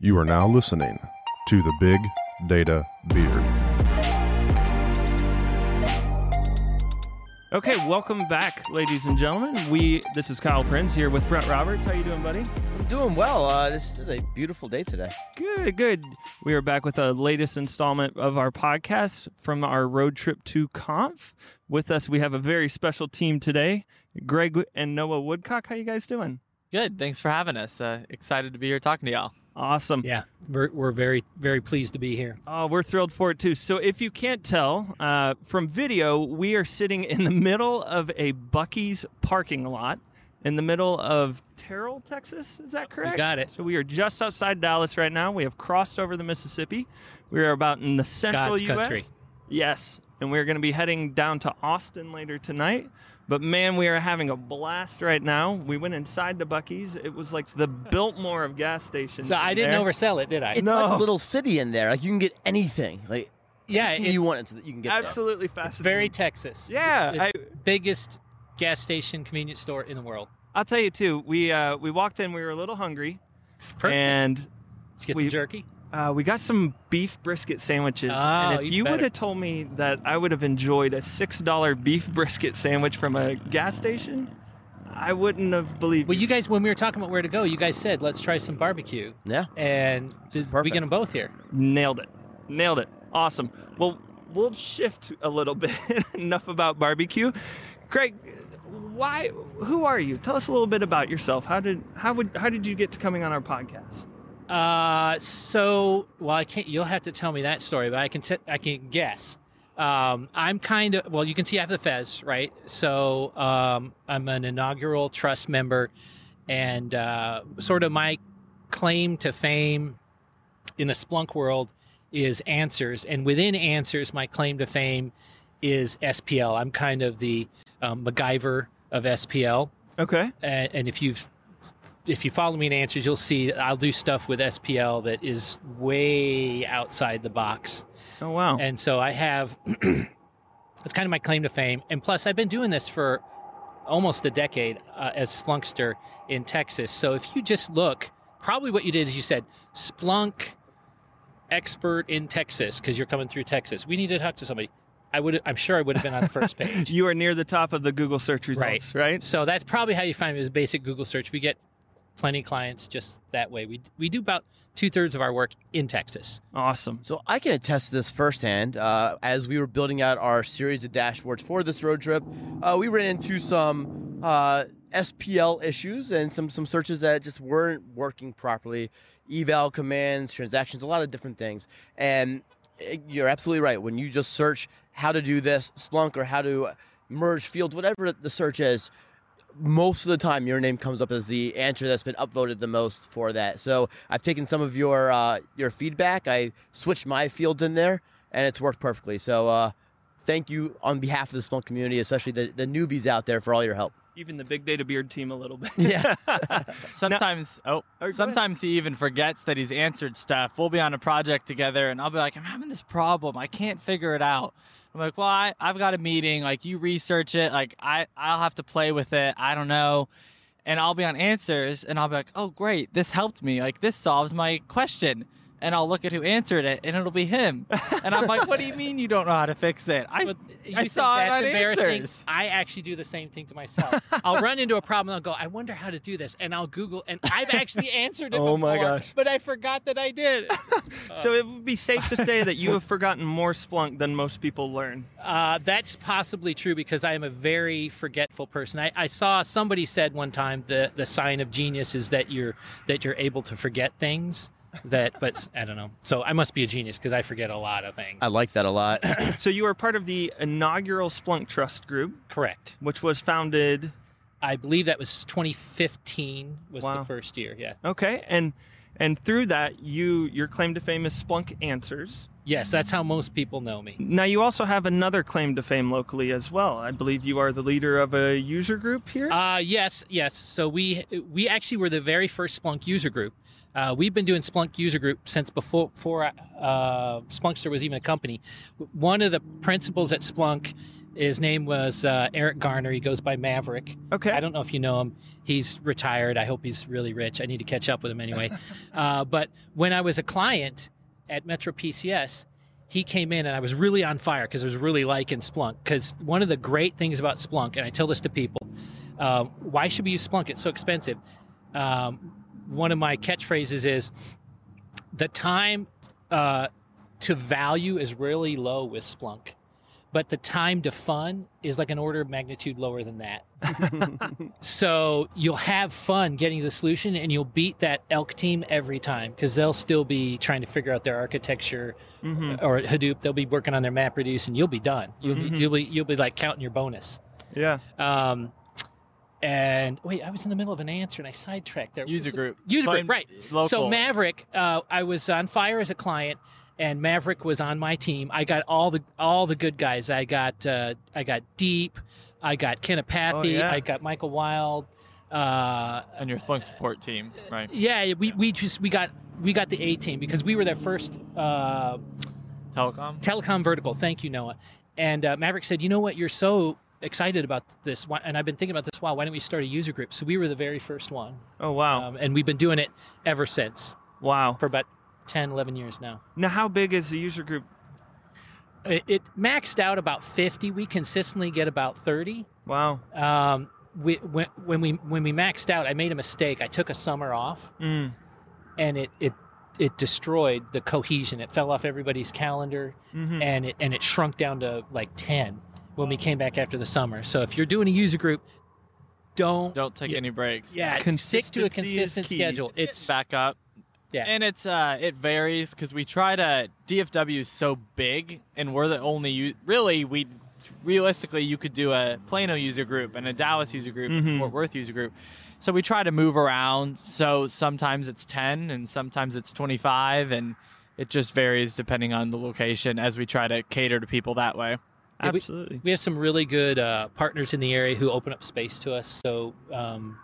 You are now listening to the Big Data Beard. Okay, welcome back, ladies and gentlemen. We this is Kyle Prins here with Brett Roberts. How you doing, buddy? I'm doing well. Uh, this is a beautiful day today. Good, good. We are back with the latest installment of our podcast from our road trip to Conf. With us, we have a very special team today. Greg and Noah Woodcock. How you guys doing? Good. Thanks for having us. Uh, excited to be here talking to y'all. Awesome. Yeah, we're, we're very, very pleased to be here. Oh, we're thrilled for it too. So, if you can't tell uh, from video, we are sitting in the middle of a Buc-ee's parking lot in the middle of Terrell, Texas. Is that correct? got it. So, we are just outside Dallas right now. We have crossed over the Mississippi. We are about in the central God's U.S. country. Yes. And we're going to be heading down to Austin later tonight. But man, we are having a blast right now. We went inside the Buc-ee's. It was like the Biltmore of gas stations. So I didn't there. oversell it, did I? It's No. like a little city in there. Like you can get anything. Like yeah, anything it- you want, it so that you can get there. Absolutely it's very Texas. Yeah, It's biggest gas station convenience store in the world. I'll tell you too. We uh, we walked in. We were a little hungry, It's perfect. and Did you get we- some jerky? Uh, we got some beef brisket sandwiches. Oh, and if you would have told me that I would have enjoyed a six dollar beef brisket sandwich from a gas station, I wouldn't have believed. Well, you. you guys, when we were talking about where to go, you guys said let's try some barbecue, Yeah. and did we get them both here? nailed it. Nailed it. Awesome. Well, we'll shift a little bit. Enough about barbecue. Greg, why? Who are you? Tell us a little bit about yourself. How did how would how did you get to coming on our podcast? Uh, so well, I can't. You'll have to tell me that story, but I can. T- I can guess. Um, I'm kind of well. You can see I have the Fez, right? So um, I'm an inaugural trust member, and uh, sort of my claim to fame in the Splunk world is Answers, and within Answers, my claim to fame is SPL. I'm kind of the um, MacGyver of SPL Okay. and, and if you've if you follow me in answers you'll see i'll do stuff with spl that is way outside the box Oh wow. and so i have it's kind of my claim to fame and plus i've been doing this for almost a decade uh, as splunkster in texas so if you just look probably what you did is you said splunk expert in texas because you're coming through texas we need to talk to somebody i would i'm sure i would have been on the first page you are near the top of the Google search results, right? so that's probably how you find me. it is basic Google search. We get plenty of clients just that way. We we do about two thirds of our work in Texas. Awesome. So I can attest to this firsthand. Uh, as we were building out our series of dashboards for this road trip, uh, we ran into some uh, SPL issues and some some searches that just weren't working properly. Eval commands, transactions, a lot of different things. And eh, you're absolutely right. When you just search how to do this, Splunk, or how to merge fields, whatever the search is, most of the time your name comes up as the answer that's been upvoted the most for that. So I've taken some of your uh, your feedback. I switched my fields in there, and it's worked perfectly. So uh, thank you on behalf of the Splunk community, especially the, the newbies out there, for all your help. Even the big data beard team a little bit. Yeah. Sometimes, Oh, go oh, ahead. sometimes he even forgets that he's answered stuff. We'll be on a project together, and I'll be like, "I'm having this problem. I can't figure it out." I'm like, "Well, I, I've got a meeting. Like, you research it. Like, I, I'll have to play with it. I don't know." And I'll be on answers, and I'll be like, "Oh, great! This helped me. Like, this solved my question." And I'll look at who answered it, and it'll be him. And I'm like, "What do you mean you don't know how to fix it? I, But you I think saw it that's on embarrassing? answers." I actually do the same thing to myself. I'll run into a problem and I'll go, I wonder how to do this, and I'll Google, and I've actually answered it. Oh my before, gosh. But I forgot that I did. so it would be safe to say that you have forgotten more Splunk than most people learn. Uh, that's possibly true because I am a very forgetful person. I, I saw somebody said one time the the sign of genius is that you're that you're able to forget things. That, but I don't know. So I must be a genius because I forget a lot of things. I like that a lot. So you are part of the inaugural Splunk Trust Group, Correct. which was founded. I believe that was 2015 was Wow. the first year. Yeah. Okay, and and through that, you your claim to fame is Splunk Answers. Yes, that's how most people know me. Now you also have another claim to fame locally as well. I believe you are the leader of a user group here. Uh, yes, yes. So we we actually were the very first Splunk user group. Uh, we've been doing Splunk user group since before before uh, Splunkster was even a company. One of the principals at Splunk His name was uh, Eric Garner. He goes by Maverick. Okay. I don't know if you know him. He's retired. I hope he's really rich. I need to catch up with him anyway. uh, but when I was a client at Metro PCS, he came in and I was really on fire because I was really liking Splunk. Because one of the great things about Splunk, and I tell this to people, um, why should we use Splunk? It's so expensive. Um, one of my catchphrases is the time uh, to value is really low with Splunk, but the time to fun is like an order of magnitude lower than that. so you'll have fun getting the solution and you'll beat that elk team every time because they'll still be trying to figure out their architecture Mhm. or hadoop they'll be working on their map reduce and you'll be done you'll, Mhm. be, you'll be you'll be like counting your bonus Yeah. um, and wait i was in the middle of an answer and i sidetracked there User group. user group right Local. so Maverick, uh, I was on fire as a client, and Maverick was on my team. I got all the all the good guys. I got uh, I got Deep, I got Kenapathy, Oh, yeah. I got Michael Wilde. Uh, and your Splunk support team, right? yeah, we, we just we got we got the A team because we were their first uh, Telecom. telecom vertical. Thank you, Noah. And uh, Maverick said, "You know what? You're so excited about this, and I've been thinking about this while. Why don't we start a user group?" So we were the very first one, Oh wow. um, and we've been doing it ever since wow. for about 10, 11 years now. Now, how big is the user group? It, it maxed out about 50. We consistently get about 30. Wow. Um, we, when, when we when we maxed out, I made a mistake. I took a summer off, Mm. and it it it destroyed the cohesion. It fell off everybody's calendar, hmm and it and it shrunk down to like 10 when we came back after the summer. So if you're doing a user group, don't Don't take Yeah. any breaks. yeah stick to a consistent schedule. It's back up. Yeah. And it's uh it varies because we try to DFW is so big and we're the only u- really we realistically you could do a Plano user group and a Dallas user group, Mhm. Fort Worth user group. So we try to move around. So sometimes it's 10 and sometimes it's 25 and it just varies depending on the location as we try to cater to people that way. Yeah, we- Absolutely. we have some really good uh, partners in the area who open up space to us. So um,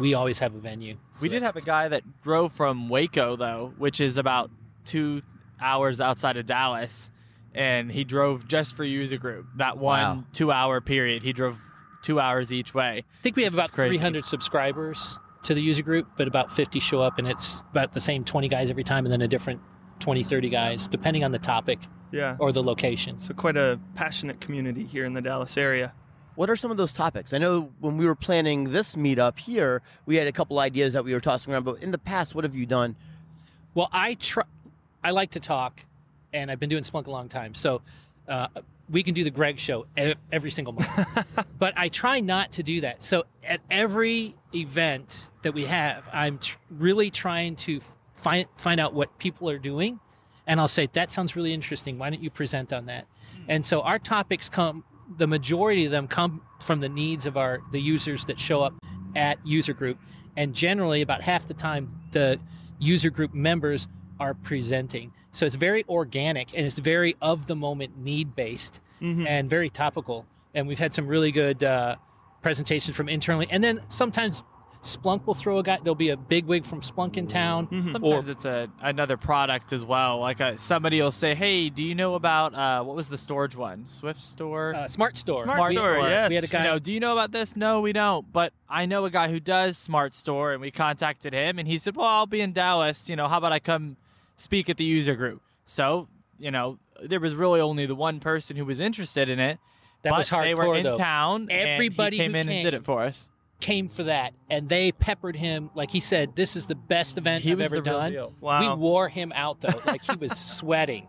we always have a venue. So We did have a guy that drove from Waco though, which is about two hours outside of Dallas, and he drove just for user group. That one Wow. two-hour period, he drove two hours each way. I think we have about 300 subscribers to the user group, but about 50 show up, and it's about the same 20 guys every time, and then a different 20, 30 guys, depending on the topic Yeah. or the location. So quite a passionate community here in the Dallas area. What are some of those topics? I know when we were planning this meetup here, we had a couple ideas that we were tossing around. But in the past, what have you done? Well, I try. I like to talk, and I've been doing Splunk a long time, so uh, we can do the Greg show e- every single month. but I try not to do that. So at every event that we have, I'm tr- really trying to find find out what people are doing, and I'll say that sounds really interesting. Why don't you present on that? And so our topics come. The majority of them come from the needs of our the users that show up at user group, and generally about half the time the user group members are presenting. So it's very organic and it's very of the moment need based Mhm. and very topical. And we've had some really good uh, presentations from internally. And then sometimes Splunk will throw a guy. There'll be a big wig from Splunk in town. Mhm. Sometimes it's a another product as well. Like a, somebody will say, "Hey, do you know about uh, what was the storage one? Swift Store." Uh, Smart Store. Smart We- Store, yes. We had a guy. You know, do you know about this? No, we don't. But I know a guy who does Smart Store, and we contacted him, and he said, "Well, I'll be in Dallas. You know, how about I come speak at the user group?" So, you know, there was really only the one person who was interested in it. that but was hardcore They were in though. town. Everybody and he came who in and did it for us. Came for that, and they peppered him. Like he said, "This is the best event He I've was ever the done." Wow. We wore him out though, like he was sweating.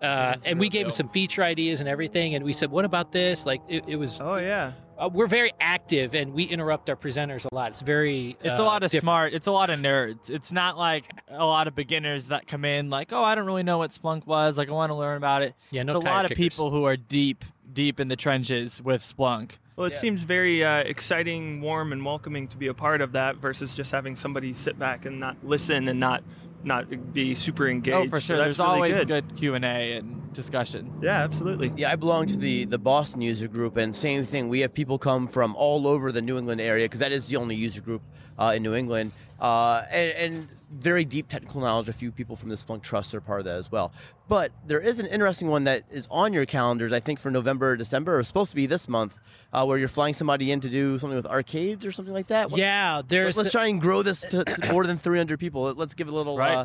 Uh, was and we real gave him some feature ideas and everything, and we said, "What about this?" Like it, it was. oh yeah. Uh, we're very active, and we interrupt our presenters a lot. It's very. It's uh, a lot of different. smart. It's a lot of nerds. It's not like a lot of beginners that come in like, oh, I don't really know what Splunk was. Like, I want to learn about it. Yeah, no it's a tire lot of people who are deep, deep in the trenches with Splunk. Well, it Yeah. seems very uh, exciting, warm, and welcoming to be a part of that versus just having somebody sit back and not listen and not not be super engaged. Oh, for sure. that's There's really always good. good Q and A and discussion. Yeah, absolutely. Yeah, I belong to the the Boston user group, and same thing. We have people come from all over the New England area because that is the only user group uh, in New England, uh, and, and very deep technical knowledge. A few people from the Splunk Trust are part of that as well. But there is an interesting one that is on your calendars, I think, for November or December, or supposed to be this month, uh, where you're flying somebody in to do something with arcades or something like that. What- Yeah, there's Let's try and grow this to, to more than 300 people. Let's give it a little. Right. Uh,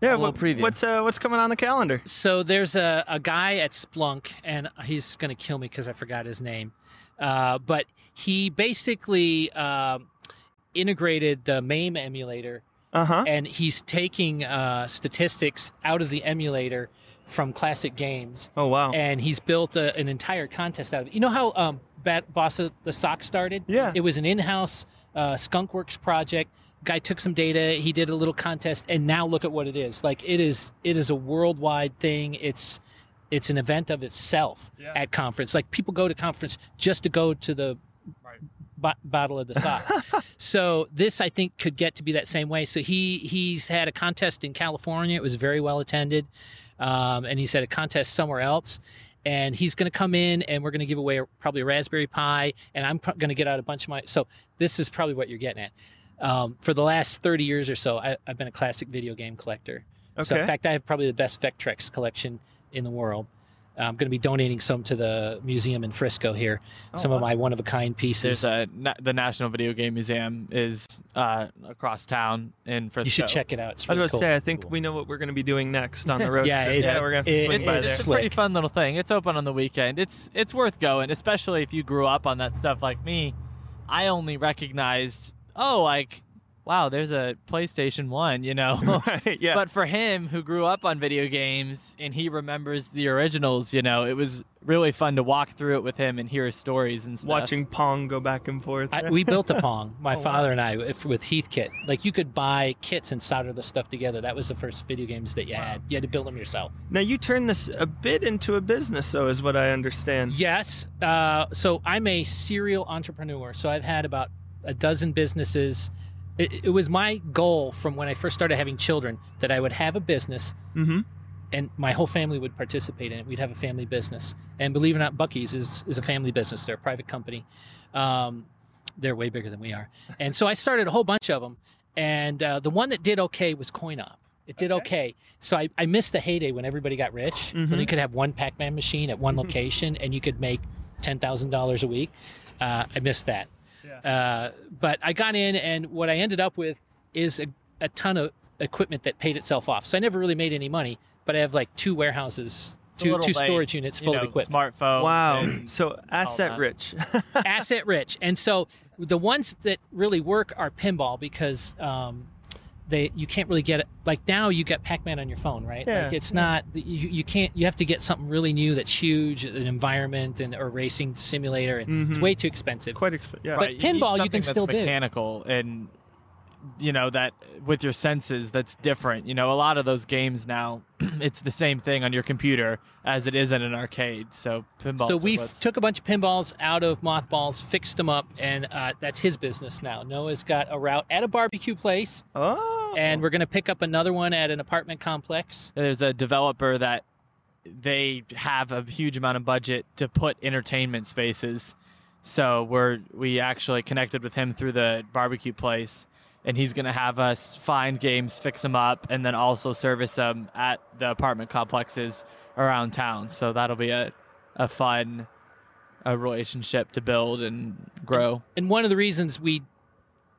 Yeah, a little what- preview. what's uh, what's coming on the calendar? so there's a, a guy at Splunk, and he's going to kill me because I forgot his name. Uh, but he basically um integrated the MAME emulator, Uh huh. and he's taking uh, statistics out of the emulator from classic games, Oh wow. and he's built a, an entire contest out of it. You know how um, Bat- Boss of the SOC started? Yeah. It was an in-house uh, Skunkworks project. Guy took some data, he did a little contest, and now look at what it is. Like it is, it is a worldwide thing. It's it's an event of itself Yeah. at conference. Like people go to conference just to go to the bo- bottle of the SOC. so this, I think, could get to be that same way. So he he's had a contest in California. It was very well attended, um, and he's had a contest somewhere else. And he's going to come in, and we're going to give away probably a Raspberry Pi, and I'm going to get out a bunch of my. So this is probably what you're getting at. Um, for the last 30 years or so, I, I've been a classic video game collector. So in fact, I have probably the best Vectrex collection in the world. I'm going to be donating some to the museum in Frisco here. Oh, some of my one of a kind pieces. A na- the National Video Game Museum is uh, across town in Frisco. you should check it out. It's I was really about to cool. say, I think we know what we're going to be doing next on the road. Yeah, trip. it's- yeah, we're going to have it- to swing It's, by it's there. a pretty fun little thing. It's open on the weekend. It's it's worth going, especially if you grew up on that stuff like me. I only recognized, oh, like, wow, there's a PlayStation One, you know. Right, yeah. But for him, who grew up on video games and he remembers the originals, you know, it was really fun to walk through it with him and hear his stories and stuff. Watching Pong go back and forth. I, we built a Pong, my Oh, wow. father and I, if, with Heathkit. Like you could buy kits and solder the stuff together. That was the first video games that you had. You had to build them yourself. now you turn this a bit into a business, though, is what I understand. Yes. Uh, so I'm a serial entrepreneur. So I've had about a dozen businesses. It, it was my goal from when I first started having children that I would have a business Mm-hmm. and my whole family would participate in it. We'd have a family business. And believe it or not, Buc-ee's is, is a family business. They're a private company. Um, they're way bigger than we are. And so I started a whole bunch of them. And uh, the one that did okay was CoinOp. It did okay. So I, I missed the heyday when everybody got rich, when Mhm. you could have one Pac Man machine at one location and you could make $10,000 a week. Uh, I missed that. Uh, but I got in, and what I ended up with is a, a ton of equipment that paid itself off. So I never really made any money, but I have like two warehouses, It's two, two like, storage units you full know, of equipment. smartphone. Wow. So asset rich. asset rich. And so the ones that really work are pinball because um, they you can't really get it. Like now you get Pac-Man on your phone, right? Yeah, Like it's not you, you can't you have to get something really new that's huge, an environment and or racing simulator. And It's Mhm. way too expensive. Quite exp- yeah. But Right, pinball you something can that's still do. mechanical and you know that with your senses that's different you know a lot of those games now it's the same thing on your computer as it is in an arcade so pinball so we took a bunch of pinballs out of mothballs, fixed them up, and uh, that's his business now. Noah's got a route at a barbecue place, oh. And we're going to pick up another one at an apartment complex. there's a developer that they have a huge amount of budget to put entertainment spaces. So we're we actually connected with him through the barbecue place and he's going to have us find games fix them up and then also service them at the apartment complexes around town. So that'll be a, a fun a relationship to build and grow. And one of the reasons we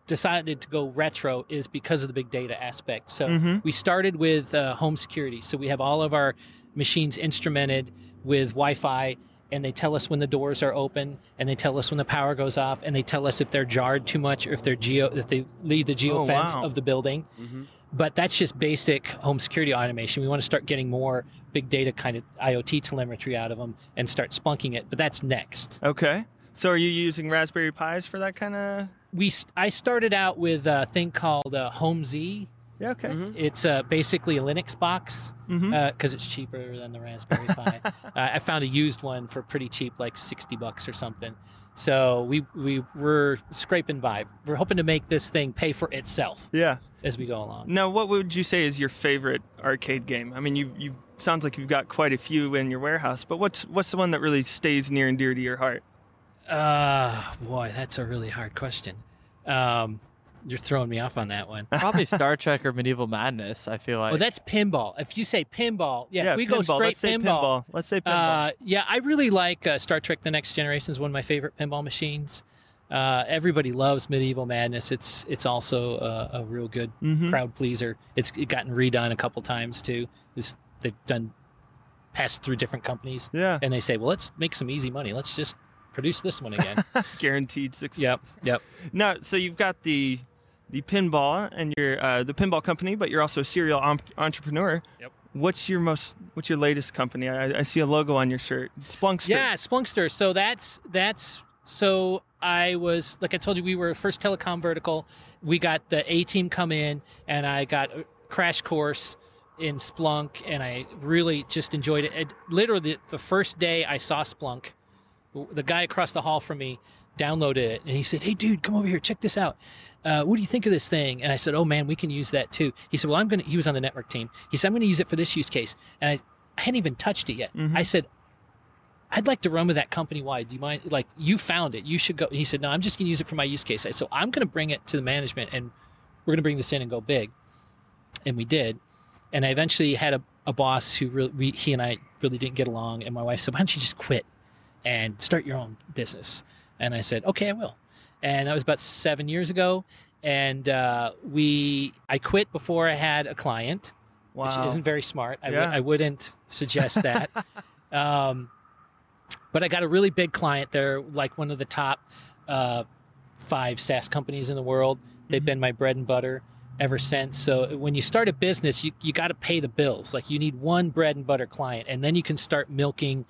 decided to go retro is because of the big data aspect. So Mhm. we started with uh, home security. So we have all of our machines instrumented with Wi-Fi, and they tell us when the doors are open, and they tell us when the power goes off, and they tell us if they're jarred too much or if they're geo if they leave the geo Oh, fence wow. of the building. Mhm. But that's just basic home security automation. We want to start getting more big data kind of IoT telemetry out of them and start Splunking it. But that's next. Okay. So are you using Raspberry Pis for that kind of? We I started out with a thing called uh, Home Z. Yeah. Okay. Mhm. It's uh, basically a Linux box Mm-hmm. because it's cheaper than the Raspberry Pi. uh, I found a used one for pretty cheap, like sixty bucks or something. So we we were scraping by. We're hoping to make this thing pay for itself yeah. as we go along. Now, what would you say is your favorite arcade game? I mean, you you sounds like you've got quite a few in your warehouse, but what's what's the one that really stays near and dear to your heart? Uh, boy, that's a really hard question. Um, you're throwing me off on that one. Probably Star Trek or Medieval Madness. I feel like. Well, that's pinball. If you say pinball, yeah, we go pinball. straight Let's say pinball. Let's say pinball. Uh, yeah, I really like uh, Star Trek: The Next Generation. is one of my favorite pinball machines. Uh, everybody loves Medieval Madness. It's it's also a, a real good Mhm. crowd pleaser. It's gotten redone a couple times too. It's, they've done passed through different companies, Yeah, and they say, well, let's make some easy money. Let's just produce this one again. guaranteed success. yep, yep. Now, so you've got the the pinball and you're uh, the pinball company, but you're also a serial om- entrepreneur. Yep. What's your most What's your latest company? I, I see a logo on your shirt, Splunkster. Yeah, Splunkster. So that's that's so I was like I told you we were first telecom vertical. We got the A team come in and I got a crash course in Splunk and I really just enjoyed it. it literally the first day I saw Splunk, the guy across the hall from me downloaded it and he said, "Hey dude, come over here, check this out." Uh, what do you think of this thing? And I said, "Oh man, we can use that too." He said, "Well, I'm gonna." He was on the network team. He said, "I'm gonna use it for this use case." And I, I hadn't even touched it yet. Mhm. I said, I'd like to run with that company wide. Do you mind? Like, you found it. You should go. He said, No, I'm just going to use it for my use case. I, so I'm going to bring it to the management and we're going to bring this in and go big. And we did. And I eventually had a, a boss who really, we, he and I really didn't get along. And my wife said, Why don't you just quit and start your own business? And I said, Okay, I will. And that was about seven years ago. And uh, we, I quit before I had a client wow. which isn't very smart. I, Yeah. would, I wouldn't suggest that. um, but I got a really big client. They're like one of the top uh, five SaaS companies in the world. They've Mhm. been my bread and butter ever since. So when you start a business, you, you got to pay the bills. Like you need one bread and butter client, and then you can start milking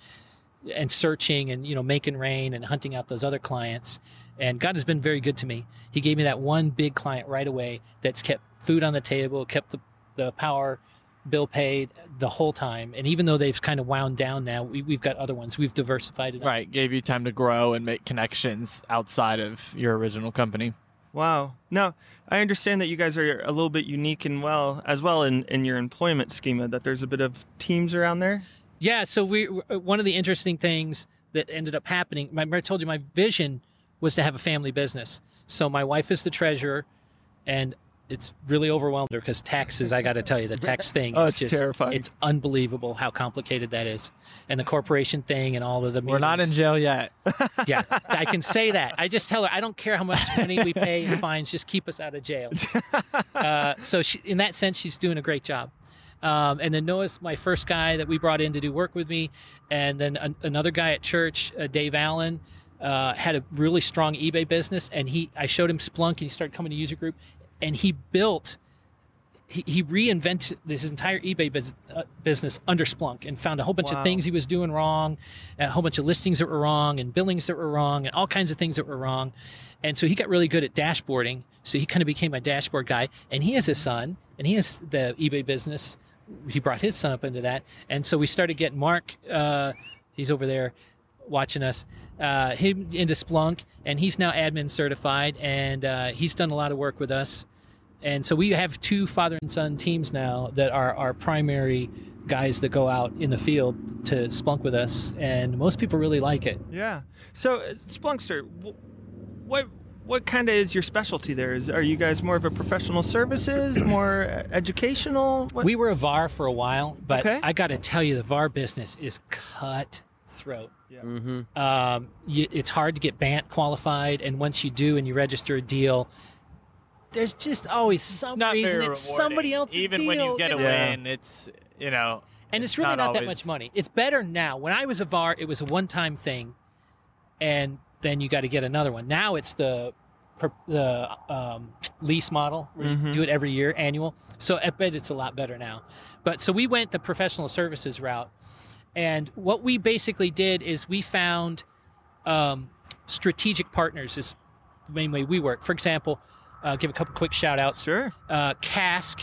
and searching and you know making rain and hunting out those other clients. And God has been very good to me. He gave me that one big client right away that's kept food on the table, kept the, the power bill paid the whole time. And even though they've kind of wound down now, we, we've got other ones. We've diversified it. right. Gave you time to grow and make connections outside of your original company. Wow. Now, I understand that you guys are a little bit unique and well as well in, in your employment schema. That there's a bit of teams around there. Yeah. So we one of the interesting things that ended up happening. My, I told you my vision was to have a family business. So my wife is the treasurer, and it's really overwhelmed her because taxes. I got to tell you, the tax thing. Oh, is it's just, terrifying. It's unbelievable how complicated that is, and the corporation thing and all of the. We're not in jail yet. Yeah, I can say that. I just tell her I don't care how much money we pay in fines, just keep us out of jail. Uh, so she, in that sense, she's doing a great job. Um, and then Noah's my first guy that we brought in to do work with me, and then an, another guy at church, uh, Dave Allen, uh, had a really strong eBay business, and he I showed him Splunk, and he started coming to user group, and he built. He, he reinvented his entire eBay bus- uh, business under Splunk and found a whole bunch Wow. of things he was doing wrong, a whole bunch of listings that were wrong, and billings that were wrong, and all kinds of things that were wrong. And so he got really good at dashboarding. So he kind of became my dashboard guy. And he has a son, and he has the eBay business. He brought his son up into that. And so we started getting Mark, uh, he's over there watching us, uh, him into Splunk. And he's now admin certified, and uh, he's done a lot of work with us. And so we have two father and son teams now that are our primary guys that go out in the field to Splunk with us. And most people really like it. Yeah. So, uh, Splunkster, what what kind of is your specialty there? Is are you guys more of a professional services, more uh, educational? What? We were a VAR for a while, but Okay. I got to tell you, the VAR business is cutthroat. Mm-hmm. Um, you, it's hard to get BANT qualified, and once you do and you register a deal, there's just always some It's reason very it's somebody else's Even deal. when you get a know? Yeah. win, it's you know. and it's really not, not that much money. It's better now. When I was a VAR, it was a one-time thing, and then you got to get another one. Now it's the the um, lease model. Mhm. do it every year, annual. So I bet it's a lot better now. But so we went the professional services route, and what we basically did is we found um, strategic partners. Is the main way we work. For example, uh, give a couple quick shout outs Sure. uh, Cask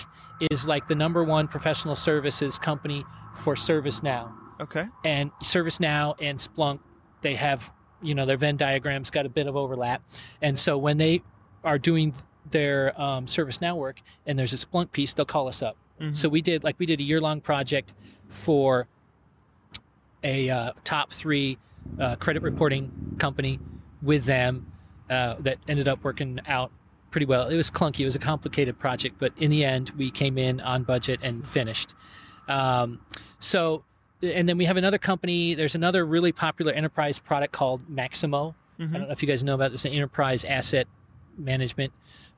is like the number one professional services company for ServiceNow. Okay. And ServiceNow and Splunk, they have, you know, their Venn diagrams got a bit of overlap. And so when they are doing their um, ServiceNow work and there's a Splunk piece, they'll call us up. Mhm. So we did, like, we did a year long project for a uh, top three uh, credit reporting company with them uh, that ended up working out pretty well. It was clunky. It was a complicated project, but in the end, we came in on budget and finished. Um, so, and then we have another company. There's another really popular enterprise product called Maximo. I Mhm. don't know if you guys know about this. An enterprise asset management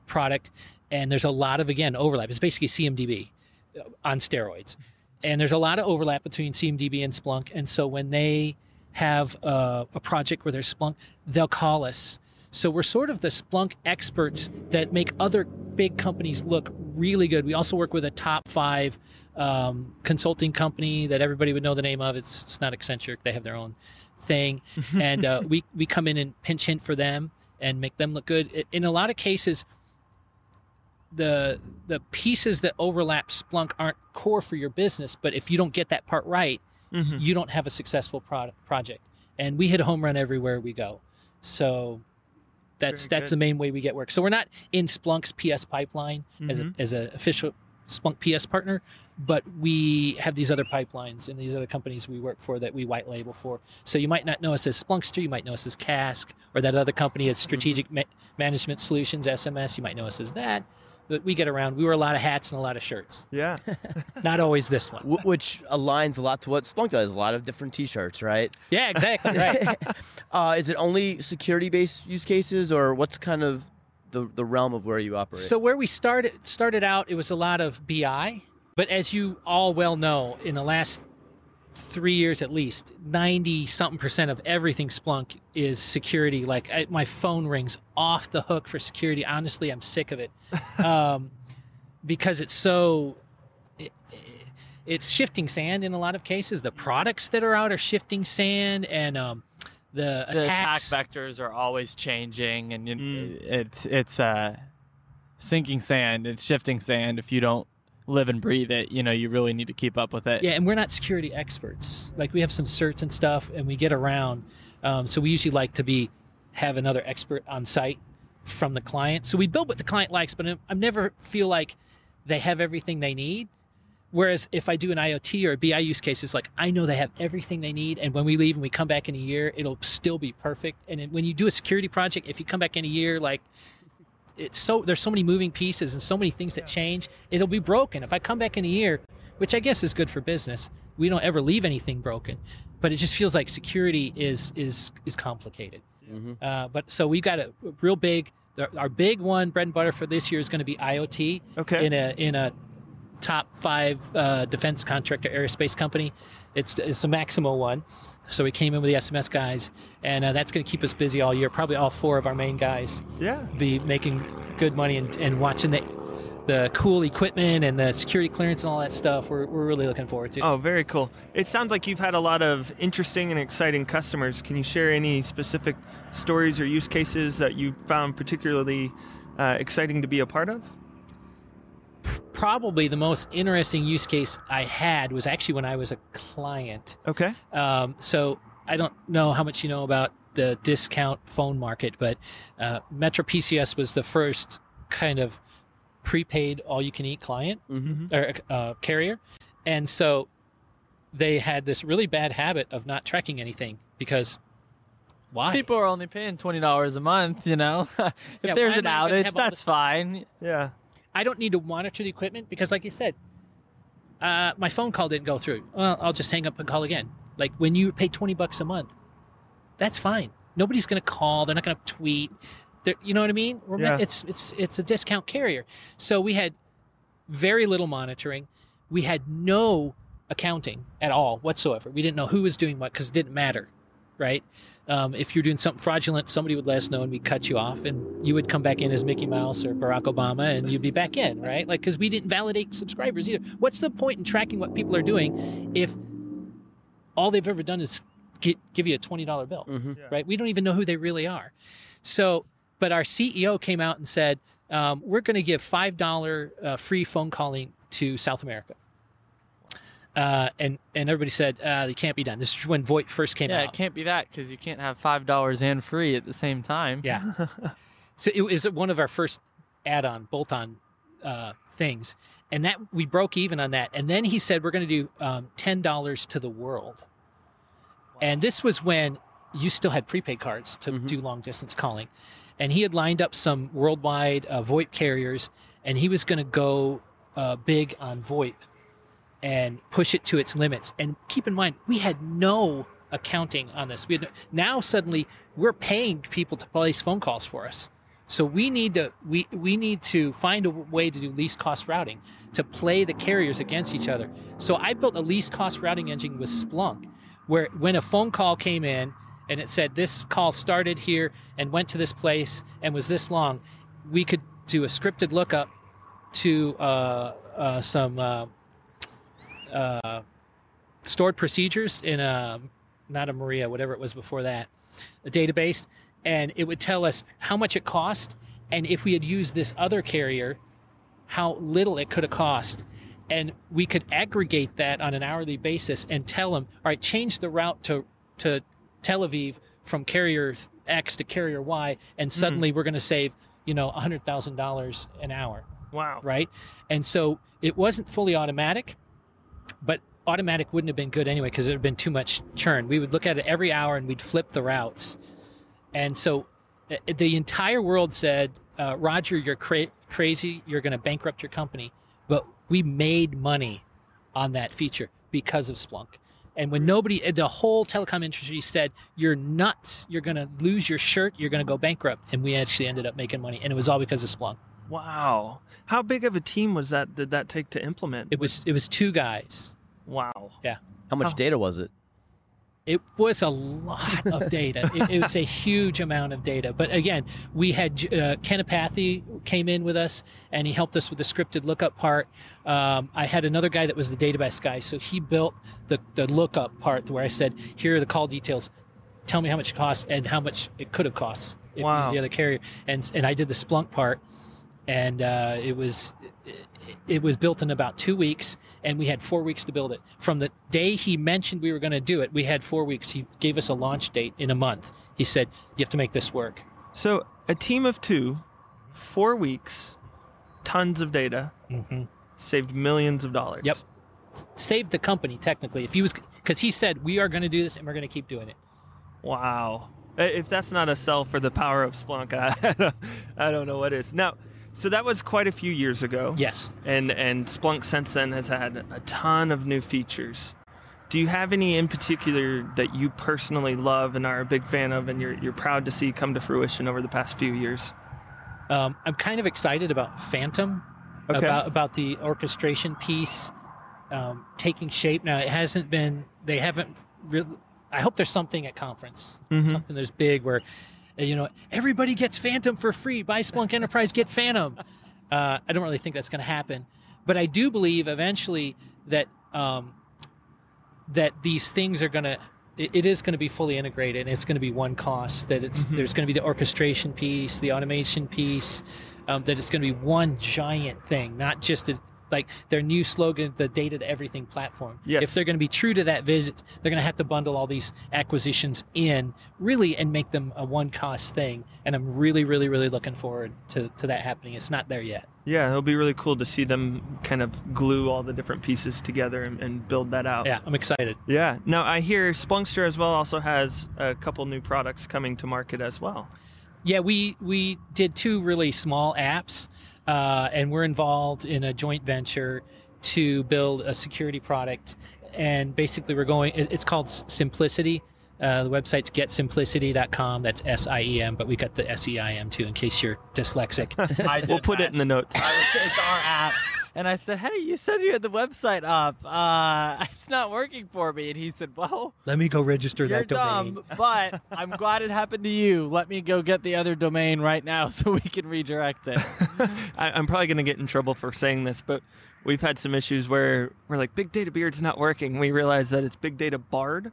product, and there's a lot of again overlap. It's basically CMDB uh, on steroids, and there's a lot of overlap between CMDB and Splunk. And so when they have a, a project where there's Splunk, they'll call us. So we're sort of the Splunk experts that make other big companies look really good. We also work with a top five um, consulting company that everybody would know the name of. It's, it's not Accenture; they have their own thing, and uh, we we come in and pinch hit for them and make them look good. In a lot of cases, the the pieces that overlap Splunk aren't core for your business, but if you don't get that part right, Mhm. you don't have a successful product project. And we hit a home run everywhere we go. So that's Very that's good. the main way we get work. So we're not in Splunk's PS pipeline as a as an official Splunk PS partner, but we have these other pipelines and these other companies we work for that we white label for. So you might not know us as Splunkster, you might know us as Cask, or that other company as Strategic Ma- Management Solutions (SMS). You might know us as that. But we get around. We wear a lot of hats and a lot of shirts. Yeah. Not always this one. Wh- which aligns a lot to what Splunk does. A lot of different T-shirts, right? Yeah, exactly. Right. uh, is it only security-based use cases, or what's kind of the the realm of where you operate? So where we started started out, it was a lot of BI, but as you all well know, in the last three years at least, ninety something percent of everything Splunk is security. Like I, my phone rings off the hook for security. Honestly, I'm sick of it um, because it's so. It, it's shifting sand in a lot of cases. The products that are out are shifting sand, and um, the, the attack vectors are always changing, and Mm. it's it's uh, sinking sand. It's shifting sand. If you don't live and breathe it, you know you really need to keep up with it. Yeah, and we're not security experts. Like we have some certs and stuff, and we get around. Um, so we usually like to be have another expert on site from the client. So we build what the client likes, but I never feel like they have everything they need. Whereas if I do an IoT or a BI use case, it's like I know they have everything they need, and when we leave and we come back in a year, it'll still be perfect. And when you do a security project, if you come back in a year, like it's so there's so many moving pieces and so many things that change, it'll be broken. If I come back in a year, which I guess is good for business, we don't ever leave anything broken, but it just feels like security is is is complicated. Mhm. Uh, but so we've got a real big. Our big one, bread and butter for this year is going to be IoT Okay. in a in a top five uh, defense contractor aerospace company. It's it's a Maximo one, so we came in with the SMS guys, and uh, that's going to keep us busy all year. Probably all four of our main guys yeah. be making good money and, and watching the the cool equipment and the security clearance and all that stuff. We're, we're really looking forward to. Oh, very cool. It sounds like you've had a lot of interesting and exciting customers. Can you share any specific stories or use cases that you found particularly uh, exciting to be a part of? Probably the most interesting use case I had was actually when I was a client. Okay. Um, so I don't know how much you know about the discount phone market, but uh, Metro PCS was the first kind of prepaid all-you-can-eat client Mhm. or uh, carrier, and so they had this really bad habit of not tracking anything because why? People are only paying twenty dollars a month. You know, if Yeah, there's an am I gonna outage, that's this- fine. Yeah. I don't need to monitor the equipment because, like you said, uh, my phone call didn't go through. Well, I'll just hang up and call again. Like when you pay twenty bucks a month, that's fine. Nobody's going to call. They're not going to tweet. They're, you know what I mean? Yeah. It's it's it's a discount carrier. So we had very little monitoring. We had no accounting at all whatsoever. We didn't know who was doing what because it didn't matter, right? Um, if you're doing something fraudulent, somebody would let us know and we'd cut you off, and you would come back in as Mickey Mouse or Barack Obama, and you'd be back in, right? Like because we didn't validate subscribers either. What's the point in tracking what people are doing if all they've ever done is get, give you a twenty dollar bill? Mhm. right? We don't even know who they really are. So, but our CEO came out and said, um, we're going to give $5 uh, free phone calling to South America. Uh, and, and everybody said, uh, it can't be done. This is when VoIP first came yeah, out. Yeah, it can't be that because you can't have five dollars and free at the same time. Yeah. so it was one of our first add-on, bolt-on uh, things, and that we broke even on that. And then he said we're going to do um, ten dollars to the world. And this was when you still had prepaid cards to Mhm. do long distance calling, and he had lined up some worldwide uh, VoIP carriers, and he was going to go uh, big on VoIP and push it to its limits. And keep in mind, we had no accounting on this. We had no, now suddenly we're paying people to place phone calls for us. So we need to we we need to find a way to do least cost routing to play the carriers against each other. So I built a least cost routing engine with Splunk, where when a phone call came in and it said this call started here and went to this place and was this long, we could do a scripted lookup to uh, uh, some uh, uh, stored procedures in a not a Maria, whatever it was before that, a database, and it would tell us how much it cost and if we had used this other carrier, how little it could have cost. And we could aggregate that on an hourly basis and tell them, all right, change the route to to Tel Aviv from carrier X to carrier Y, and suddenly we're going to save, you know, hundred thousand dollars an hour Wow. right? And so it wasn't fully automatic, but automatic wouldn't have been good anyway because it would have been too much churn. We would look at it every hour and we'd flip the routes. And so uh, the entire world said, uh, Roger, you're cra- crazy. You're going to bankrupt your company. But we made money on that feature because of Splunk. And when nobody, the whole telecom industry said, you're nuts, you're going to lose your shirt, you're going to go bankrupt. And we actually ended up making money. And it was all because of Splunk. Wow. How big of a team was that? Did that take to implement? It was, it was two guys. Wow. Yeah. How much Oh. data was it? It was a lot of data. it, it was a huge amount of data. But again, we had uh, Ken Apathy came in with us, and he helped us with the scripted lookup part. Um, I had another guy that was the database guy, so he built the the lookup part where I said, "Here are the call details. Tell me how much it costs and how much it could have cost if you Wow. use the other carrier." And and I did the Splunk part, and uh, it was it, was built in about two weeks, and we had four weeks to build it. From the day he mentioned we were going to do it, we had four weeks. He gave us a launch date in a month. He said, "You have to make this work." So a team of two, four weeks, tons of data, hmm saved millions of dollars. Yep. Saved the company technically. If he was, because he said we are going to do this and we're going to keep doing it. Wow. If that's not a sell for the power of Splunk, I, don't- I don't know what is. Now, so that was quite a few years ago. Yes. And and Splunk since then has had a ton of new features. Do you have any in particular that you personally love and are a big fan of, and you're you're proud to see come to fruition over the past few years? Um, I'm kind of excited about Phantom, Okay. about about the orchestration piece um, taking shape. Now it hasn't been. They haven't really. I hope there's something at conference, Mhm. something there's big where, you know, everybody gets Phantom for free. Buy Splunk Enterprise, get Phantom. Uh, I don't really think that's going to happen, but I do believe eventually that um, that these things are going to. It is going to be fully integrated, and it's going to be one cost. That it's Mhm. there's going to be the orchestration piece, the automation piece, um, that it's going to be one giant thing, not just a, like their new slogan, the data to everything platform. Yes. If they're going to be true to that visit, they're going to have to bundle all these acquisitions in really and make them a one cost thing. And I'm really, really, really looking forward to, to that happening. It's not there yet. Yeah, it'll be really cool to see them kind of glue all the different pieces together and, and build that out. Yeah, I'm excited. Yeah. Now I hear Splunkster as well also has a couple new products coming to market as well. Yeah, we we did two really small apps, uh, and we're involved in a joint venture to build a security product. And basically, we're going. It's called SIEMplicity. Uh, the website's getsiemplicity.com. That's S I E M, but we got the S E I M too, in case you're dyslexic. We'll put that. it in the notes. It's our app. And I said, hey, you said you had the website up. Uh, it's not working for me. And he said, well, Let me go register you're dumb, but I'm glad it happened to you. Let me go get the other domain right now so we can redirect it. I, I'm probably going to get in trouble for saying this, but we've had some issues where we're like, Big Data Beard's not working. We realize that it's Big Data Bard,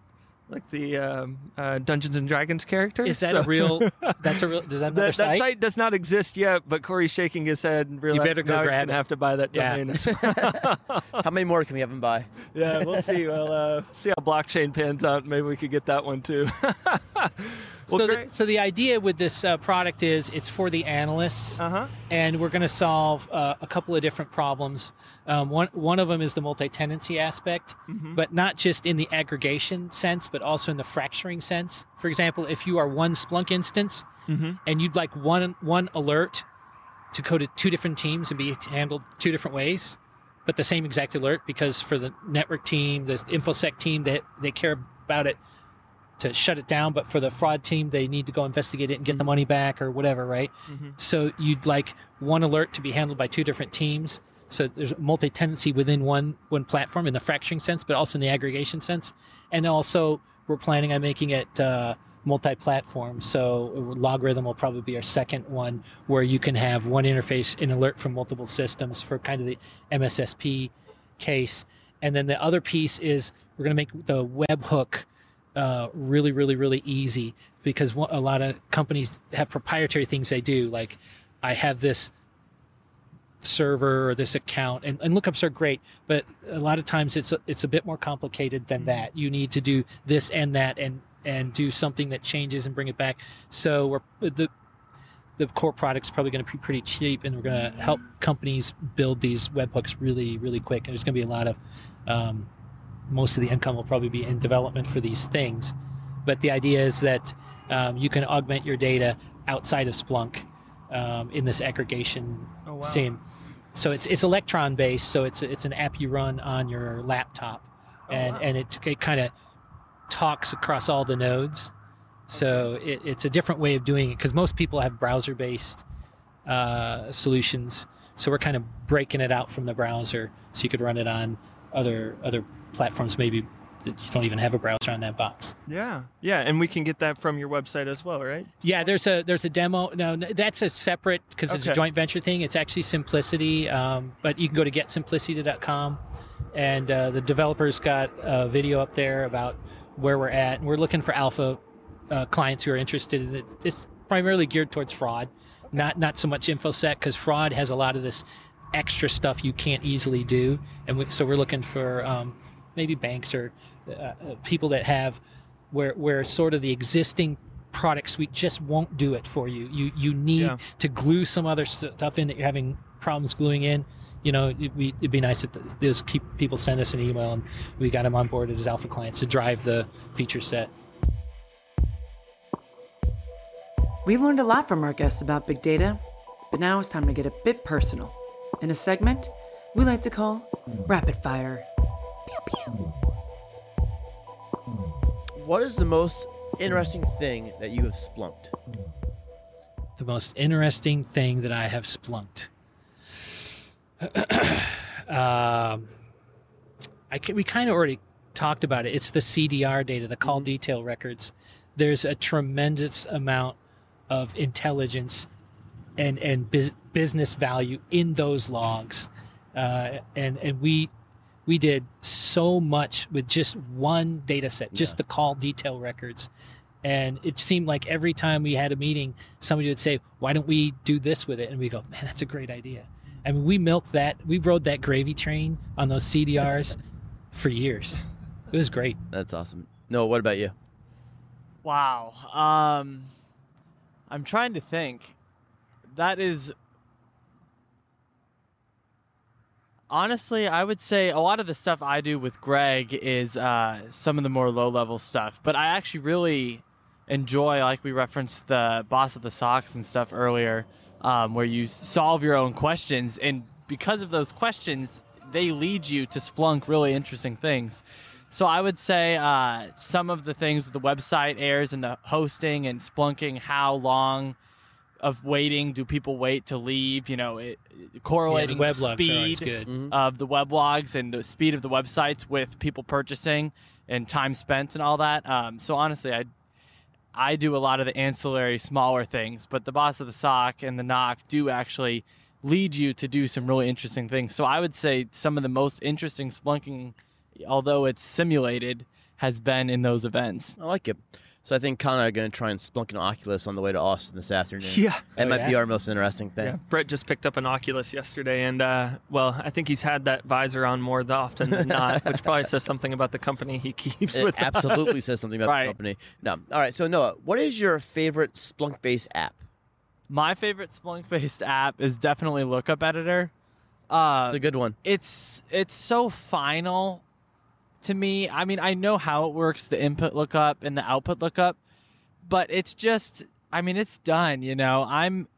like the um, uh, Dungeons and Dragons character. Is that So- a real? That's a real. Does that another That, that site? site does not exist yet, but Cory's shaking his head and realizing better go now grab gonna have to buy that Yeah. domain. How many more can we have him buy? yeah, we'll see. We'll uh, see how blockchain pans out. Maybe we could get that one too. well, so, the, so the idea with this uh, product is it's for the analysts. Uh huh. and we're going to solve uh, a couple of different problems. Um, one one of them is the multi-tenancy aspect, Mhm. but not just in the aggregation sense, but also in the fracturing sense. For example, if you are one Splunk instance Mm-hmm. and you'd like one one alert to go to two different teams and be handled two different ways, but the same exact alert because for the network team, the infosec team, they they care about it to shut it down, but for the fraud team, they need to go investigate it and get the money back or whatever, right? Mm-hmm. So you'd like one alert to be handled by two different teams. So there's multi-tenancy within one one platform in the fracturing sense, but also in the aggregation sense. And also, we're planning on making it uh, multi-platform. So LogRhythm will probably be our second one, where you can have one interface and alert from multiple systems for kind of the MSSP case. And then the other piece is we're going to make the webhook uh, really, really, really easy because a lot of companies have proprietary things they do. Like, I have this server or this account, and, and lookups are great, but a lot of times it's a, it's a bit more complicated than that. You need to do this and that, and and do something that changes and bring it back. So we're the the core product's probably going to be pretty cheap, and we're going to help companies build these webhooks really, really quick. And there's going to be a lot of um, most of the income will probably be in development for these things. But the idea is that um, you can augment your data outside of Splunk um, in this aggregation wow. same. So it's it's Electron based. So it's it's an app you run on your laptop, Oh, and wow. and it, it kind of talks across all the nodes. So it, it's a different way of doing it because most people have browser based uh, solutions. So we're kind of breaking it out from the browser, so you could run it on other other platforms maybe you don't even have a browser on that box. Yeah, yeah, and we can get that from your website as well, right? Yeah, there's a there's a demo. No, that's a separate because it's a joint venture thing. It's actually SIEMplicity, um, but you can go to getsiemplicity.com, and uh, the developers got a video up there about where we're at, and we're looking for alpha uh, clients who are interested in it. It's primarily geared towards fraud, not not so much infosec because fraud has a lot of this extra stuff you can't easily do, and we, so we're looking for um, maybe banks or uh, uh, people that have where where sort of the existing product suite just won't do it for you. You you need Yeah. to glue some other stuff in that you're having problems gluing in. You know, it'd be, it'd be nice if those keep people send us an email and we got them on board as alpha clients to drive the feature set. We've learned a lot from our guests about big data, but now it's time to get a bit personal. In a segment we like to call Rapid Fire. Pew pew. What is the most interesting thing that you have splunked? The most interesting thing that I have splunked. um, I can, we kind of already talked about it. It's the CDR data, the call detail records. There's a tremendous amount of intelligence and and bus- business value in those logs, uh, and and we we did so much with just one data set, just Yeah. the call detail records. And it seemed like every time we had a meeting, somebody would say, "Why don't we do this with it?" And we go, "Man, that's a great idea." I mean, we milked that. We rode that gravy train on those CDRs for years. It was great. That's awesome. Noah, what about you? Wow. Um, I'm trying to think. That is. Honestly, I would say a lot of the stuff I do with Greg is uh, some of the more low level stuff. But I actually really enjoy, like we referenced the boss of the SOCs and stuff earlier, um, where you solve your own questions. And because of those questions, they lead you to Splunk really interesting things. So I would say uh, some of the things the website airs and the hosting and splunking, how long of waiting do people wait to leave? You know, it, correlating yeah, the the web logs speed good. Mhm. of the weblogs and the speed of the websites with people purchasing and time spent and all that. Um, so honestly, I I do a lot of the ancillary smaller things, but the boss of the SOC and the NOC do actually lead you to do some really interesting things. So I would say some of the most interesting splunking, although it's simulated, has been in those events. I like it. So I think Con and I are going to try and splunk an Oculus on the way to Austin this afternoon. Yeah. That Oh, might be our most interesting thing. Yeah, Brett just picked up an Oculus yesterday, and uh, well, I think he's had that visor on more often than not, which probably says something about the company he keeps It with. us. absolutely says something about Right. the company. No. All right. So Noah, what is your favorite Splunk based app? My favorite Splunk based app is definitely Lookup Editor. Uh, It's a good one. it's it's so final to me, I mean, I know how it works, the input lookup and the output lookup, but it's just, I mean, it's done. You know, I'm,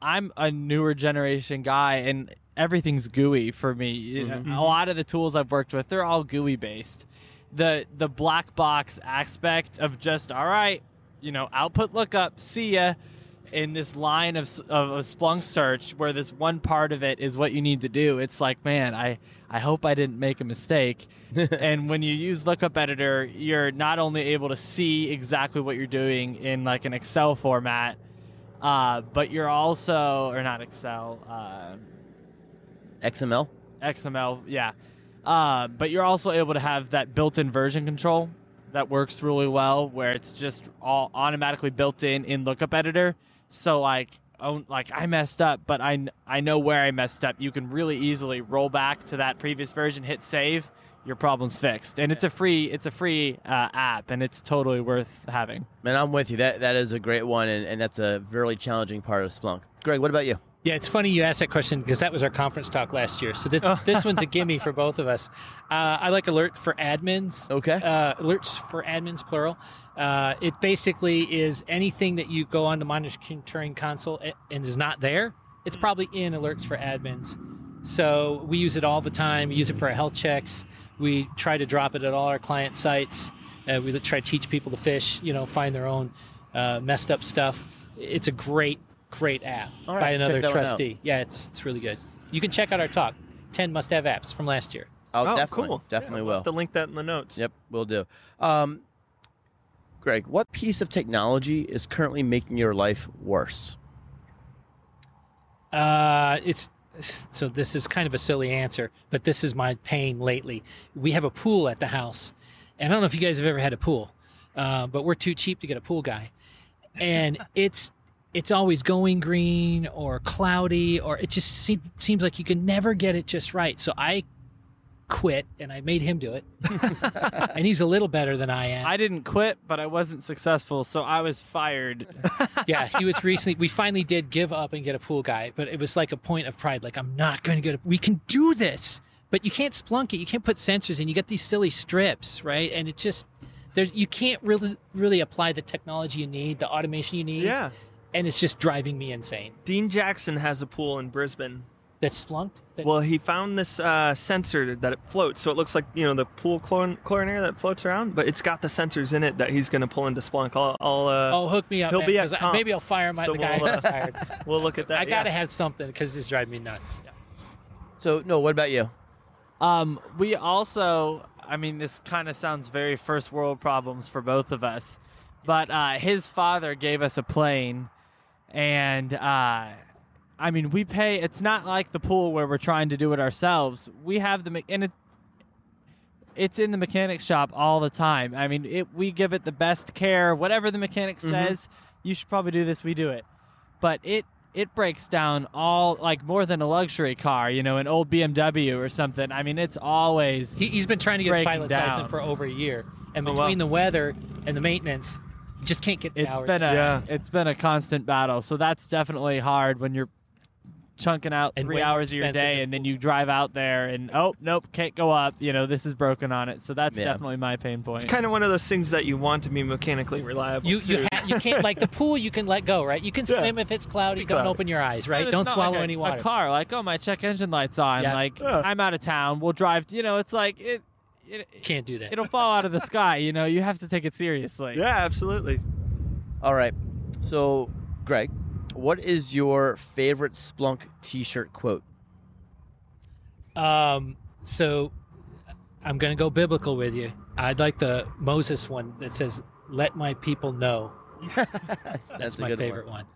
I'm a newer generation guy, and everything's GUI for me. Know, mm-hmm. A lot of the tools I've worked with, they're all GUI based. The the black box aspect of just all right, you know, output lookup, see ya, in this line of of a Splunk search where this one part of it is what you need to do. It's like, man, I I hope I didn't make a mistake. and when you use lookup editor, you're not only able to see exactly what you're doing in like an Excel format, uh, but you're also or not Excel. Uh, XML. XML, yeah. Uh, but you're also able to have that built-in version control that works really well, where it's just all automatically built in in Lookup Editor. So like, like I messed up, but I I know where I messed up. You can really easily roll back to that previous version, hit save, your problem's fixed, and it's a free it's a free uh, app, and it's totally worth having. Man, I'm with you. That that is a great one, and, and that's a really challenging part of Splunk. Greg, what about you? Yeah, it's funny you asked that question because that was our conference talk last year. So this this one's a gimme for both of us. Uh, I like alert for admins. Okay. Uh, alerts for admins, plural. Uh, it basically is anything that you go on the monitoring console and is not there. It's probably in alerts for admins. So we use it all the time. We use it for our health checks. We try to drop it at all our client sites. Uh, we try to teach people to fish. You know, find their own uh, messed up stuff. It's a great, great app All right, by another that one out. trustee. Yeah, it's it's really good. You can check out our talk. Ten must-have apps from last year. Oh, definitely, cool. definitely yeah, will. I'll have to link that in the notes. Yep, we'll do. Um, Greg, what piece of technology is currently making your life worse? Uh, it's so this is kind of a silly answer, but this is my pain lately. We have a pool at the house, and I don't know if you guys have ever had a pool, uh, but we're too cheap to get a pool guy, and it's it's always going green or cloudy, or it just seem, seems like you can never get it just right. So I quit, and I made him do it, and he's a little better than I am. I didn't quit, but I wasn't successful, so I was fired. yeah, he was recently. We finally did give up and get a pool guy, but it was like a point of pride. Like I'm not going to get. A, we can do this, but you can't splunk it. You can't put sensors in. You get these silly strips, right? And it just there's you can't really really apply the technology you need, the automation you need. Yeah. And it's just driving me insane. Dean Jackson has a pool in Brisbane. That's splunked. That, Well, he found this uh, sensor that it floats, so it looks like you know the pool chlor- chlorinator that floats around, but it's got the sensors in it that he's going to pull into Splunk. I'll, I'll uh, oh, hook me up. he'll man, be at 'cause I- comp, maybe I'll fire my so the guy we'll, uh, that's we'll look at that. I gotta yeah. have something because this driving me nuts. So, Noah, what about you? Um, we also, I mean, this kind of sounds very first world problems for both of us, but uh, his father gave us a plane, and uh, I mean, we pay. It's not like the pool where we're trying to do it ourselves. We have the me- and it. It's in the mechanic shop all the time. I mean, it, we give it the best care. Whatever the mechanic says, you should probably do this. We do it, but it it breaks down all like more than a luxury car, you know, an old BMW or something. I mean, it's always He, he's been trying to get his Breaking pilot's license for over a year, and Oh, wow. between the weather and the maintenance, he just can't get the it's hours. been a Yeah. it's been a constant battle. So that's definitely hard when you're chunking out And three hours of your day and then you drive out there and oh nope can't go up. You know this is broken on it. So that's Yeah. definitely my pain point. It's kind of one of those things that you want to be mechanically reliable. You you ha- you can't like the pool. You can let go, right? You can Yeah. swim if it's cloudy. Be Don't cloudy. open your eyes, right? Don't not swallow like a, any water. A car like oh my check engine lights on. Yeah. Like Yeah. I'm out of town. We'll drive. You know it's like it. It Can't do that. It'll fall out of the sky. You know you have to take it seriously. yeah, absolutely. All right. So, Greg, what is your favorite Splunk t shirt quote? Um, so I'm gonna go biblical with you. I'd like the Moses one that says, "Let my people know." That's, That's, a my good favorite one. one.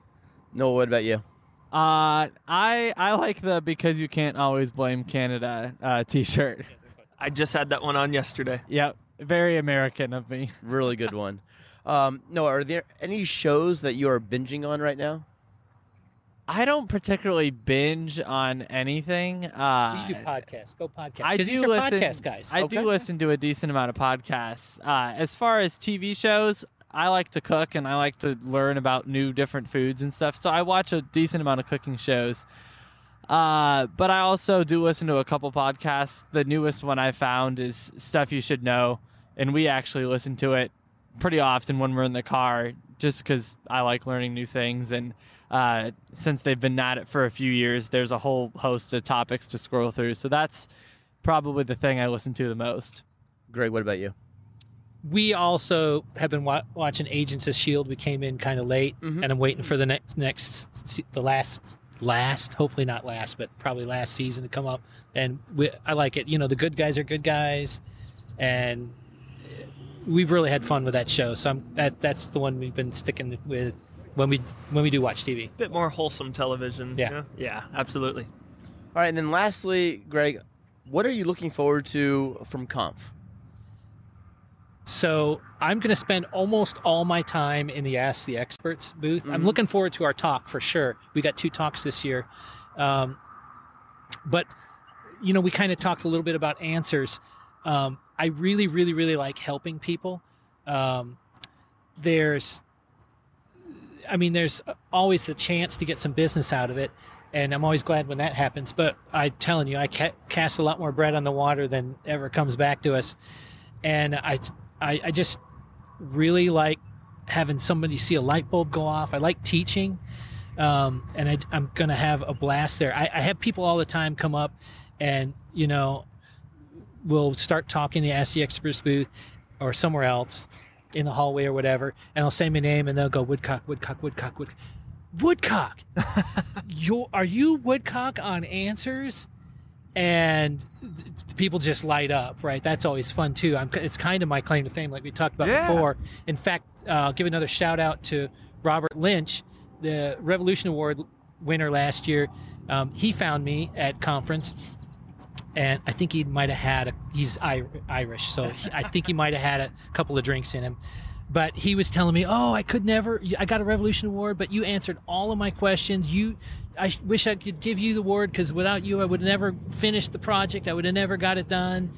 Noah, what about you? Uh, I I like the because you can't always blame Canada uh, T-shirt. I just had that one on yesterday. Yep, very American of me. Really good one. Um, Noah, are there any shows that you are binging on right now? I don't particularly binge on anything. Uh, you do podcasts. Go podcasts. I do these are listen, podcast guys. I Okay. do listen to a decent amount of podcasts. Uh, as far as TV shows, I like to cook and I like to learn about new different foods and stuff. So I watch a decent amount of cooking shows. Uh, but I also do listen to a couple podcasts. The newest one I found is Stuff You Should Know, and we actually listen to it pretty often when we're in the car, just because I like learning new things. And uh, since they've been at it for a few years, there's a whole host of topics to scroll through. So that's probably the thing I listen to the most. Greg, what about you? we also have been wa- watching Agents of Shield. We came in kind of late, Mhm. and I'm waiting for the next next the last last, hopefully not last, but probably last season to come up. And we, I like it. You know, the good guys are good guys, and we've really had fun with that show. So I'm, that that's the one we've been sticking with when we when we do watch TV. bit more wholesome television. Yeah. you know? Yeah, absolutely. All right, and then lastly, Greg, what are you looking forward to from Conf? So I'm going to spend almost all my time in the Ask the Experts booth. I'm Mhm. looking forward to our talk for sure. We got two talks this year, um, but you know we kind of talked a little bit about answers. Um, I really, really, really like helping people. Um, there's, I mean, there's always a chance to get some business out of it, and I'm always glad when that happens. But I'm telling you, I ca- cast a lot more bread on the water than ever comes back to us, and I, I, I just really like having somebody see a light bulb go off. I like teaching, um, and I, I'm gonna have a blast there. I, I have people all the time come up, and you know, we'll start talking the Ask the Experts booth or somewhere else in the hallway or whatever, and I'll say my name, and they'll go Woodcock, Woodcock, Woodcock, Woodcock. Woodcock, you are you Woodcock on Answers? And people just light up, right? That's always fun too. I'm, it's kind of my claim to fame, like we talked about Yeah. before. In fact, uh, I'll give another shout out to Robert Lynch, the Revolution Award winner last year. Um, he found me at conference, and I think he might have had a. He's Irish, so he, I think he might have had a couple of drinks in him. But he was telling me, "Oh, I could never. I got a Revolution Award, but you answered all of my questions. You, I wish I could give you the award because without you, I would have never finished the project. I would have never got it done."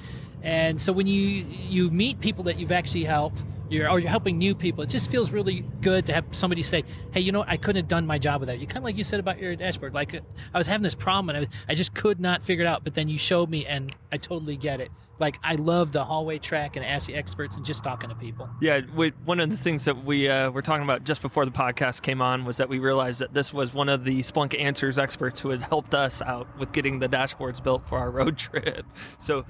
And so when you you meet people that you've actually helped, you're or you're helping new people, it just feels really good to have somebody say, "Hey, you know, what? I couldn't have done my job without you." Kind of like you said about your dashboard. Like I was having this problem and I, I just could not figure it out, but then you showed me, and I totally get it. Like I love the hallway track and ask the experts and just talking to people. Yeah, we, one of the things that we uh, were talking about just before the podcast came on was that we realized that this was one of the Splunk Answers experts who had helped us out with getting the dashboards built for our road trip. So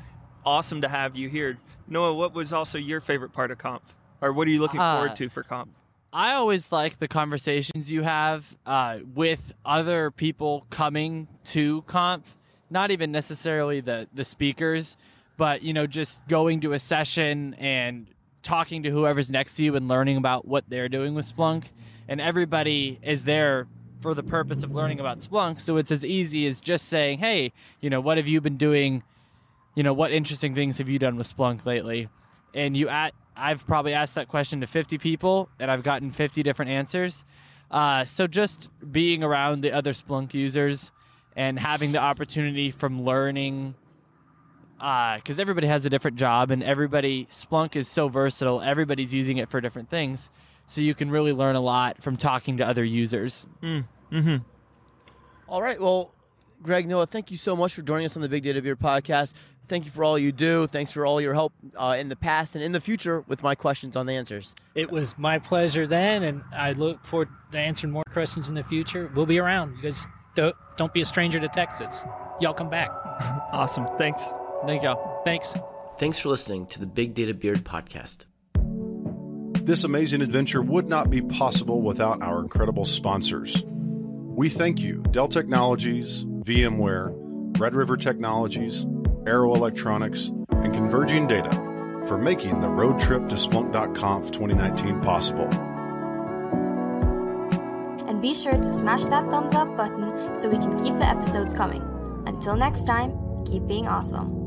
awesome to have you here. Noah, what was also your favorite part of Conf? Or what are you looking Uh, forward to for Conf? I always like the conversations you have uh, with other people coming to Conf, not even necessarily the the speakers, but you know just going to a session and talking to whoever's next to you and learning about what they're doing with Splunk, and everybody is there for the purpose of learning about Splunk. So it's as easy as just saying, "Hey, you know, what have you been doing? You know, what interesting things have you done with Splunk lately?" And you at I've probably asked that question to 50 people and I've gotten 50 different answers. Uh, so just being around the other Splunk users and having the opportunity from learning, because everybody has a different job and everybody, Splunk is so versatile, everybody's using it for different things. So you can really learn a lot from talking to other users. Mm-hmm. All right. Well, Greg, Noah, thank you so much for joining us on the Big Data Beard podcast. Thank you for all you do. Thanks for all your help uh, in the past and in the future with my questions on the answers. It was my pleasure then, and I look forward to answering more questions in the future. We'll be around. You guys don't, don't be a stranger to Texas. Y'all come back. Awesome. Thanks. Thank y'all. Thanks. Thanks for listening to the Big Data Beard podcast. This amazing adventure would not be possible without our incredible sponsors. We thank you, Dell Technologies, VMware, Red River Technologies, Arrow Electronics, and Converging Data for making the road trip to Splunk.conf 2019 possible. And be sure to smash that thumbs up button so we can keep the episodes coming. Until next time, keep being awesome.